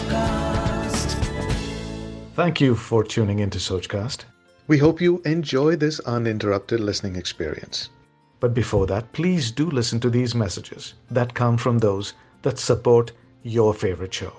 Sochcast. Thank you for tuning into Sochcast. We hope you enjoy this uninterrupted listening experience. But before that, please do listen to these messages that come from those that support your favorite show.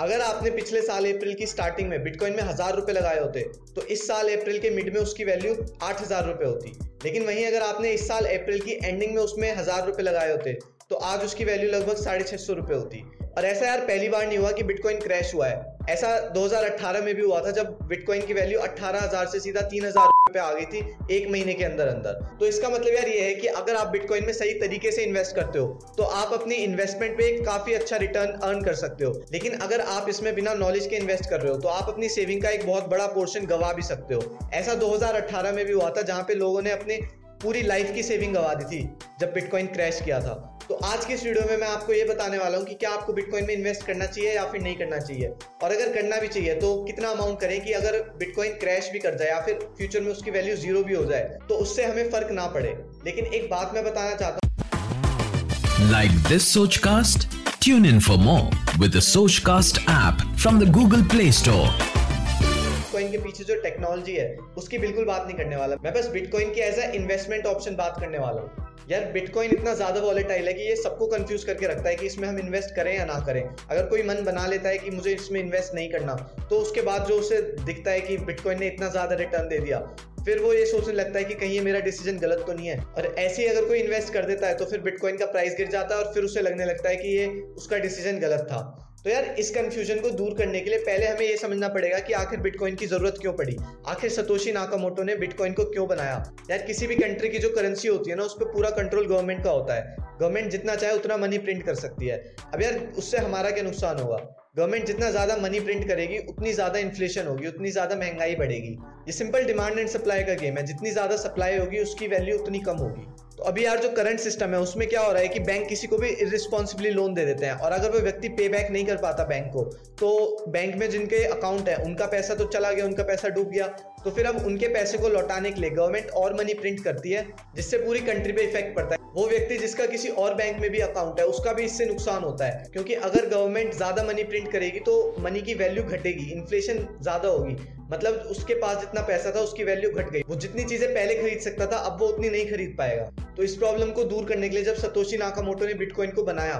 अगर आपने पिछले साल अप्रैल की starting में bitcoin में हज़ार रुपए लगाए होते तो इस साल अप्रैल के मिड में उसकी वैल्यू आठ हज़ार रुपए होती लेकिन वहीं अगर आपने इस साल अप्रैल की एंडिंग में उसमें हज़ार रुपए लगाए होते तो आज उसकी वैल्यू लगभग साढ़े छह सौ रुपए होती। और ऐसा यार पहली बार नहीं हुआ कि बिटकॉइन क्रैश हुआ है। ऐसा 2018 में भी हुआ था जब बिटकॉइन की वैल्यू 18,000 से सीधा 3,000 पे आ गई थी एक महीने के अंदर अंदर। तो इसका मतलब यार ये है कि अगर आप बिटकॉइन में सही तरीके से इन्वेस्ट करते हो तो आप अपनी इन्वेस्टमेंट पे काफ़ी अच्छा रिटर्न अर्न कर सकते हो। लेकिन अगर आप इसमें बिना नॉलेज के इन्वेस्ट कर रहे हो तो आप अपनी सेविंग का एक बहुत बड़ा पोर्शन गवा भी सकते हो। ऐसा 2018 में भी हुआ था जहाँ पे लोगों ने अपने पूरी लाइफ की सेविंग गवा दी थी जब बिटकॉइन क्रैश किया था। तो आज की इस वीडियो में मैं आपको ये बताने वाला हूँ कि क्या आपको बिटकॉइन में इन्वेस्ट करना चाहिए या फिर नहीं करना चाहिए। और अगर करना भी चाहिए तो कितना अमाउंट करें कि अगर बिटकॉइन क्रैश भी कर जाए या फिर फ्यूचर में उसकी वैल्यू ज़ीरो भी हो जाए तो उससे हमें फ़र्क ना पड़े। लेकिन एक बात मैं बताना चाहता हूँ। Like this Sochcast? Tune in for more with the Sochcast app from the Google Play Store. Bitcoin के पीछे जो टेक्नोलॉजी है उसकी बिल्कुल बात नहीं करने वाला। मैं बस बिटकॉइन की एज ए इन्वेस्टमेंट ऑप्शन बात करने वाला हूँ। यार बिटकॉइन इतना ज़्यादा वॉलेटाइल है कि ये सबको कंफ्यूज करके रखता है कि इसमें हम इन्वेस्ट करें या ना करें। अगर कोई मन बना लेता है कि मुझे इसमें इन्वेस्ट नहीं करना तो उसके बाद जो उसे दिखता है कि बिटकॉइन ने इतना ज़्यादा रिटर्न दे दिया, फिर वो ये सोचने लगता है कि कहीं ये मेरा डिसीज़न गलत तो नहीं है। और ऐसे ही अगर कोई इन्वेस्ट कर देता है तो फिर बिटकॉइन का प्राइस गिर जाता है और फिर उसे लगने लगता है कि ये उसका डिसीज़न गलत था। तो यार, इस कंफ्यूजन को दूर करने के लिए पहले हमें यह समझना पड़ेगा कि आखिर बिटकॉइन की ज़रूरत क्यों पड़ी? आखिर सतोशी नाकामोटो ने बिटकॉइन को क्यों बनाया? यार, किसी भी कंट्री की जो करेंसी होती है ना, उस पर पूरा कंट्रोल गवर्नमेंट का होता है। गवर्नमेंट जितना चाहे उतना मनी प्रिंट कर सकती है। अब यार, उससे हमारा क्या नुकसान होगा? गवर्नमेंट जितना ज़्यादा मनी प्रिंट करेगी, उतनी ज़्यादा इन्फ्लेशन होगी, उतनी ज़्यादा महँगाई बढ़ेगी। ये सिंपल डिमांड एंड सप्लाई का गेम है। जितनी ज़्यादा सप्लाई होगी, उसकी वैल्यू उतनी कम होगी। तो अभी यार जो करंट सिस्टम है, उसमें क्या हो रहा है कि बैंक किसी को भी इरिस्पॉन्सिबली लोन दे देते हैं और अगर वो व्यक्ति पे बैक नहीं कर पाता बैंक को तो बैंक में जिनके अकाउंट है, उनका पैसा तो चला गया, उनका पैसा डूब गया। तो फिर अब उनके पैसे को लौटाने के लिए गवर्नमेंट और मनी प्रिंट करती है, जिससे पूरी कंट्री पे इफ़ेक्ट पड़ता है। वो व्यक्ति जिसका किसी और बैंक में भी अकाउंट है, उसका भी इससे नुकसान होता है। क्योंकि अगर गवर्नमेंट ज़्यादा मनी प्रिंट करेगी तो मनी की वैल्यू घटेगी इन्फ्लेशन ज़्यादा होगी। मतलब उसके पास जितना पैसा था, उसकी वैल्यू घट गई। वो जितनी चीज़ें पहले खरीद सकता था, अब वो उतनी नहीं खरीद पाएगा। तो इस प्रॉब्लम को दूर करने के लिए जब सतोशी नाकामोटो ने बिटकॉइन को बनाया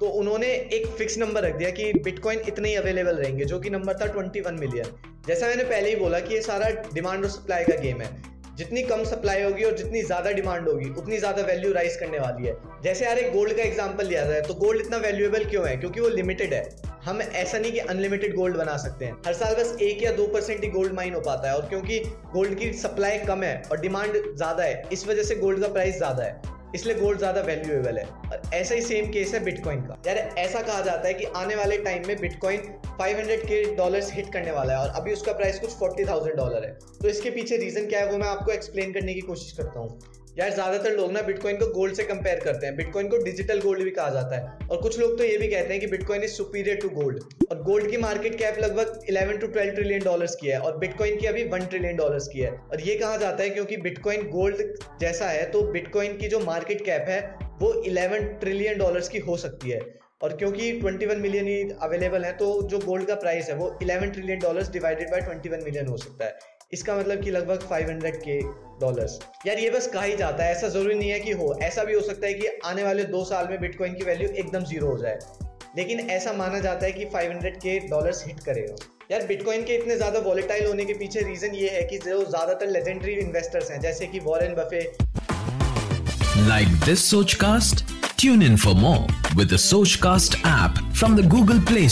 तो उन्होंने एक फिक्स नंबर रख दिया कि बिटकॉइन इतने ही अवेलेबल रहेंगे, जो कि नंबर था 21 मिलियन जैसा मैंने पहले ही बोला कि ये सारा डिमांड और सप्लाई का गेम है। जितनी कम सप्लाई होगी और जितनी ज़्यादा डिमांड होगी, उतनी ज़्यादा वैल्यू राइज करने वाली है। जैसे यार एक गोल्ड का एग्जांपल लिया जाए तो गोल्ड इतना वैल्यूएबल क्यों है? क्योंकि वो लिमिटेड है। हम ऐसा नहीं कि अनलिमिटेड गोल्ड बना सकते हैं। हर साल बस एक या दो परसेंट ही गोल्ड माइन हो पाता है और क्योंकि गोल्ड की सप्लाई कम है और डिमांड ज़्यादा है इस वजह से गोल्ड का प्राइस ज़्यादा है। इसलिए गोल्ड ज़्यादा वैल्यूएबल है। और ऐसा ही सेम केस है बिटकॉइन का। यार ऐसा कहा जाता है कि आने वाले टाइम में बिटकॉइन 500 के डॉलर्स हिट करने वाला है और अभी उसका प्राइस कुछ 40,000 डॉलर है। तो इसके पीछे रीजन क्या है वो मैं आपको एक्सप्लेन करने की कोशिश करता हूँ। यार, ज़्यादातर लोग ना बिटकॉइन को गोल्ड से कंपेयर करते हैं। बिटकॉइन को डिजिटल गोल्ड भी कहा जाता है। और कुछ लोग तो ये भी कहते हैं कि bitcoin is superior to gold और गोल्ड की मार्केट कैप लगभग 11 टू 12 ट्रिलियन डॉलर्स की है। और बिटकॉइन की अभी 1 ट्रिलियन डॉलर्स की है। और ये कहा जाता है क्योंकि बिटकॉइन गोल्ड जैसा है तो बिटकॉइन की जो मार्केट कैप है, वो 11 ट्रिलियन डॉलर्स की हो सकती है। और क्योंकि 21 मिलियन ही अवेलेबल है तो जो गोल्ड का प्राइस है, वो 11 trillion dollars divided by 21 million हो सकता है। इसका मतलब कि लगभग 500 के डॉलर्स यार, ये बस कहा ही जाता है। ऐसा ज़रूरी नहीं है कि हो। ऐसा भी हो सकता है कि आने वाले दो साल में बिटकॉइन की वैल्यू एकदम ज़ीरो हो जाए। लेकिन ऐसा माना जाता है कि 500 के डॉलर्स हिट करेगा। यार बिटकॉइन के इतने ज़्यादा वॉलेटाइल होने के पीछे रीजन ये है कि जो ज़्यादातर लेजेंडरी इन्वेस्टर्स हैं, जैसे कि Warren Buffett Like this Sochcast? Tune in for more with cast Sochcast from the Google play Play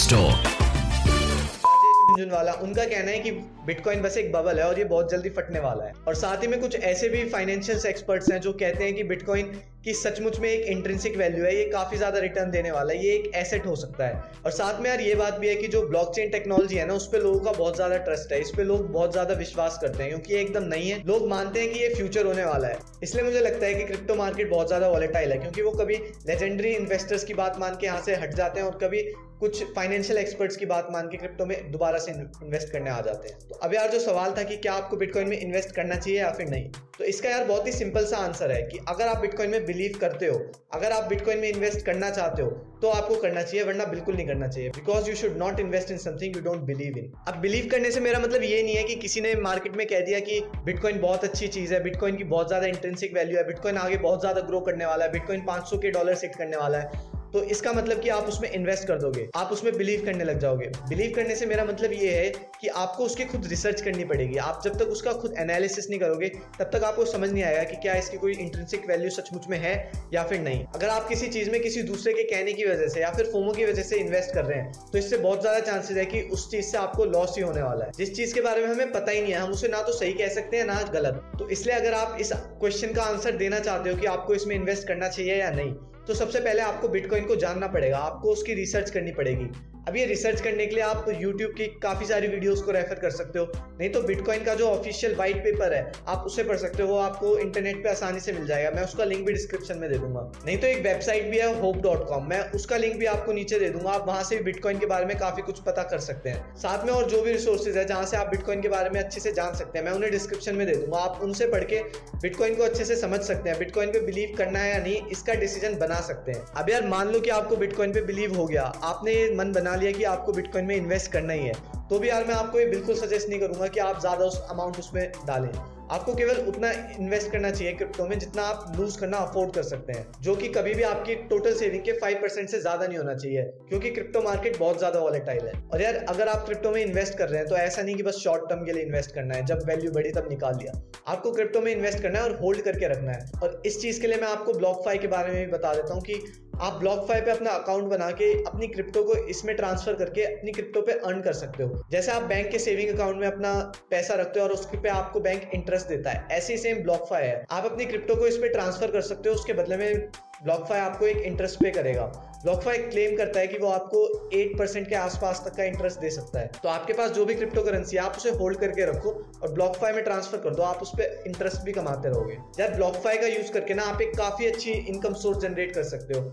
Store. वाला। उनका कहना है कि बिटकॉइन बस एक बबल है और ये बहुत जल्दी फटने वाला है। और साथ ही में कुछ ऐसे भी फाइनेंशियल एक्सपर्ट्स हैं जो कहते हैं कि बिटकॉइन की सचमुच में एक इंट्रेंसिक वैल्यू है, ये काफ़ी ज़्यादा रिटर्न देने वाला है, ये एक एसेट हो सकता है। और साथ में यार ये बात भी है कि जो ब्लॉकचेन टेक्नोलॉजी है ना, उस पर लोगों का बहुत ज़्यादा ट्रस्ट है, इस पे लोग बहुत ज़्यादा विश्वास करते हैं, क्योंकि एकदम नहीं है। लोग मानते हैं कि ये फ्यूचर होने वाला है। इसलिए मुझे लगता है कि क्रिप्टो मार्केट बहुत ज़्यादा वॉलेटाइल है, क्योंकि वो कभी लेजेंडरी इन्वेस्टर्स की बात मान के यहाँ से हट जाते हैं और कभी कुछ फाइनेंशियल एक्सपर्ट्स की बात मान के क्रिप्टो में दोबारा से इन्वेस्ट करने आ जाते हैं। तो अब यार जो सवाल था कि क्या आपको बिटकॉइन में इन्वेस्ट करना चाहिए या फिर नहीं? तो इसका यार बहुत ही सिंपल सा आंसर है कि अगर आप बिटकॉइन में बिलीव करते हो, अगर आप बिटकॉइन में इन्वेस्ट करना चाहते हो तो आपको करना चाहिए, वरना बिल्कुल नहीं करना चाहिए। Because you should not invest in something you don't believe in अब बिलीव करने से मेरा मतलब ये नहीं है कि किसी ने मार्केट में कह दिया कि बिटकॉइन बहुत अच्छी चीज़ है बिटकॉइन की बहुत ज़्यादा इंटेंसिक वैल्यू है बिटकॉइन आगे बहुत ज़्यादा ग्रो करने वाला है बिटकॉइन 500 के डॉलर सेट करने वाला है। तो इसका मतलब कि आप उसमें इन्वेस्ट कर दोगे। आप उसमें बिलीव करने लग जाओगे। बिलीव करने से मेरा मतलब ये है कि आपको उसकी खुद रिसर्च करनी पड़ेगी। आप जब तक उसका खुद एनालिसिस नहीं करोगे, तब तक आपको समझ नहीं आएगा कि क्या इसकी कोई इंट्रेंसिक वैल्यू सचमुच में है या फिर नहीं। अगर आप किसी चीज़ में किसी दूसरे के कहने की वजह से या फिर फोमो की वजह से इन्वेस्ट कर रहे हैं तो इससे बहुत ज़्यादा चांसेस है कि उस चीज़ से आपको लॉस ही होने वाला है। जिस चीज़ के बारे में हमें पता ही नहीं है, हम उसे ना तो सही कह सकते हैं, ना गलत। तो इसलिए अगर आप इस क्वेश्चन का आंसर देना चाहते हो कि आपको इसमें इन्वेस्ट करना चाहिए या नहीं तो सबसे पहले आपको बिटकॉइन को जानना पड़ेगा आपको उसकी रिसर्च करनी पड़ेगी। अब ये रिसर्च करने के लिए आप यूट्यूब की काफ़ी सारी वीडियोस को रेफर कर सकते हो। नहीं तो बिटकॉइन का जो ऑफिशियल व्हाइट पेपर है, आप उसे पढ़ सकते हो, वो आपको इंटरनेट पे आसानी से मिल जाएगा। मैं उसका लिंक भी डिस्क्रिप्शन में दे दूँगा। नहीं तो एक वेबसाइट भी है होप डॉट कॉम मैं उसका लिंक भी आपको नीचे दे दूँगा। आप वहाँ से भी बिटकॉइन के बारे में काफ़ी कुछ पता कर सकते हैं। साथ में और जो भी रिसोर्सेज है, जहाँ से आप बिटकॉइन के बारे में अच्छे से जान सकते हैं, मैं उन्हें डिस्क्रिप्शन में दे दूँगा। आप उनसे पढ़ के बिटकॉइन को अच्छे से समझ सकते हैं बिटकॉइन पे बिलीव करना है या नहीं, इसका डिसीज़न बना सकते हैं। अब यार, मान लो कि आपको बिटकॉइन पे बिलीव हो गया। आपने मन बना लिया कि आपको बिटकॉइन में इन्वेस्ट करना ही है। तो भी यार मैं आपको ये बिल्कुल सजेस्ट नहीं करूँगा कि आप ज़्यादा उस अमाउंट उसमें डालें। आपको केवल उतना इन्वेस्ट करना चाहिए क्रिप्टो में जितना आप लूज करना अफोर्ड कर सकते हैं, जो कि कभी भी आपकी टोटल सेविंग के फाइव परसेंट से ज़्यादा नहीं होना चाहिए, क्योंकि क्रिप्टो मार्केट बहुत ज़्यादा वॉलेटाइल है। और यार, अगर आप क्रिप्टो में इन्वेस्ट कर रहे हैं तो ऐसा नहीं कि बस शॉर्ट टर्म के लिए इन्वेस्ट करना है, जब वैल्यू बढ़ी तब निकाल लिया। आपको क्रिप्टो में इन्वेस्ट करना है और होल्ड करके रखना है। और इस चीज़ के लिए मैं आपको ब्लॉक फाइव के बारे में भी बता देता हूँ कि आप ब्लॉक फाइव पे अपना अकाउंट बना के अपनी क्रिप्टो को इसमें ट्रांसफ़र करके अपनी क्रिप्टो पे अर्न कर सकते हो। जैसे आप बैंक के सेविंग अकाउंट में अपना पैसा रखते हो और उसके पे आपको बैंक इंटरेस्ट देता है। ऐसे ही सेम ब्लॉक फाइव है। आप अपनी क्रिप्टो को इस पे ट्रांसफ़र कर सकते हो, उसके बदले में ब्लॉक फाइव आपको एक इंटरेस्ट पे करेगा। ब्लॉक फाइव क्लेम करता है कि वो आपको एट परसेंट के आसपास तक का इंटरेस्ट दे सकता है। तो आपके पास जो भी क्रिप्टो करेंसी है, आप उसे होल्ड करके रखो और ब्लॉक फाइव में ट्रांसफ़र कर दो। आप उस पर इंटरेस्ट भी कमाते रहोगे। यार ब्लॉक फाइव का यूज़ करके ना, आप एक काफ़ी अच्छी इनकम सोर्स जनरेट कर सकते हो।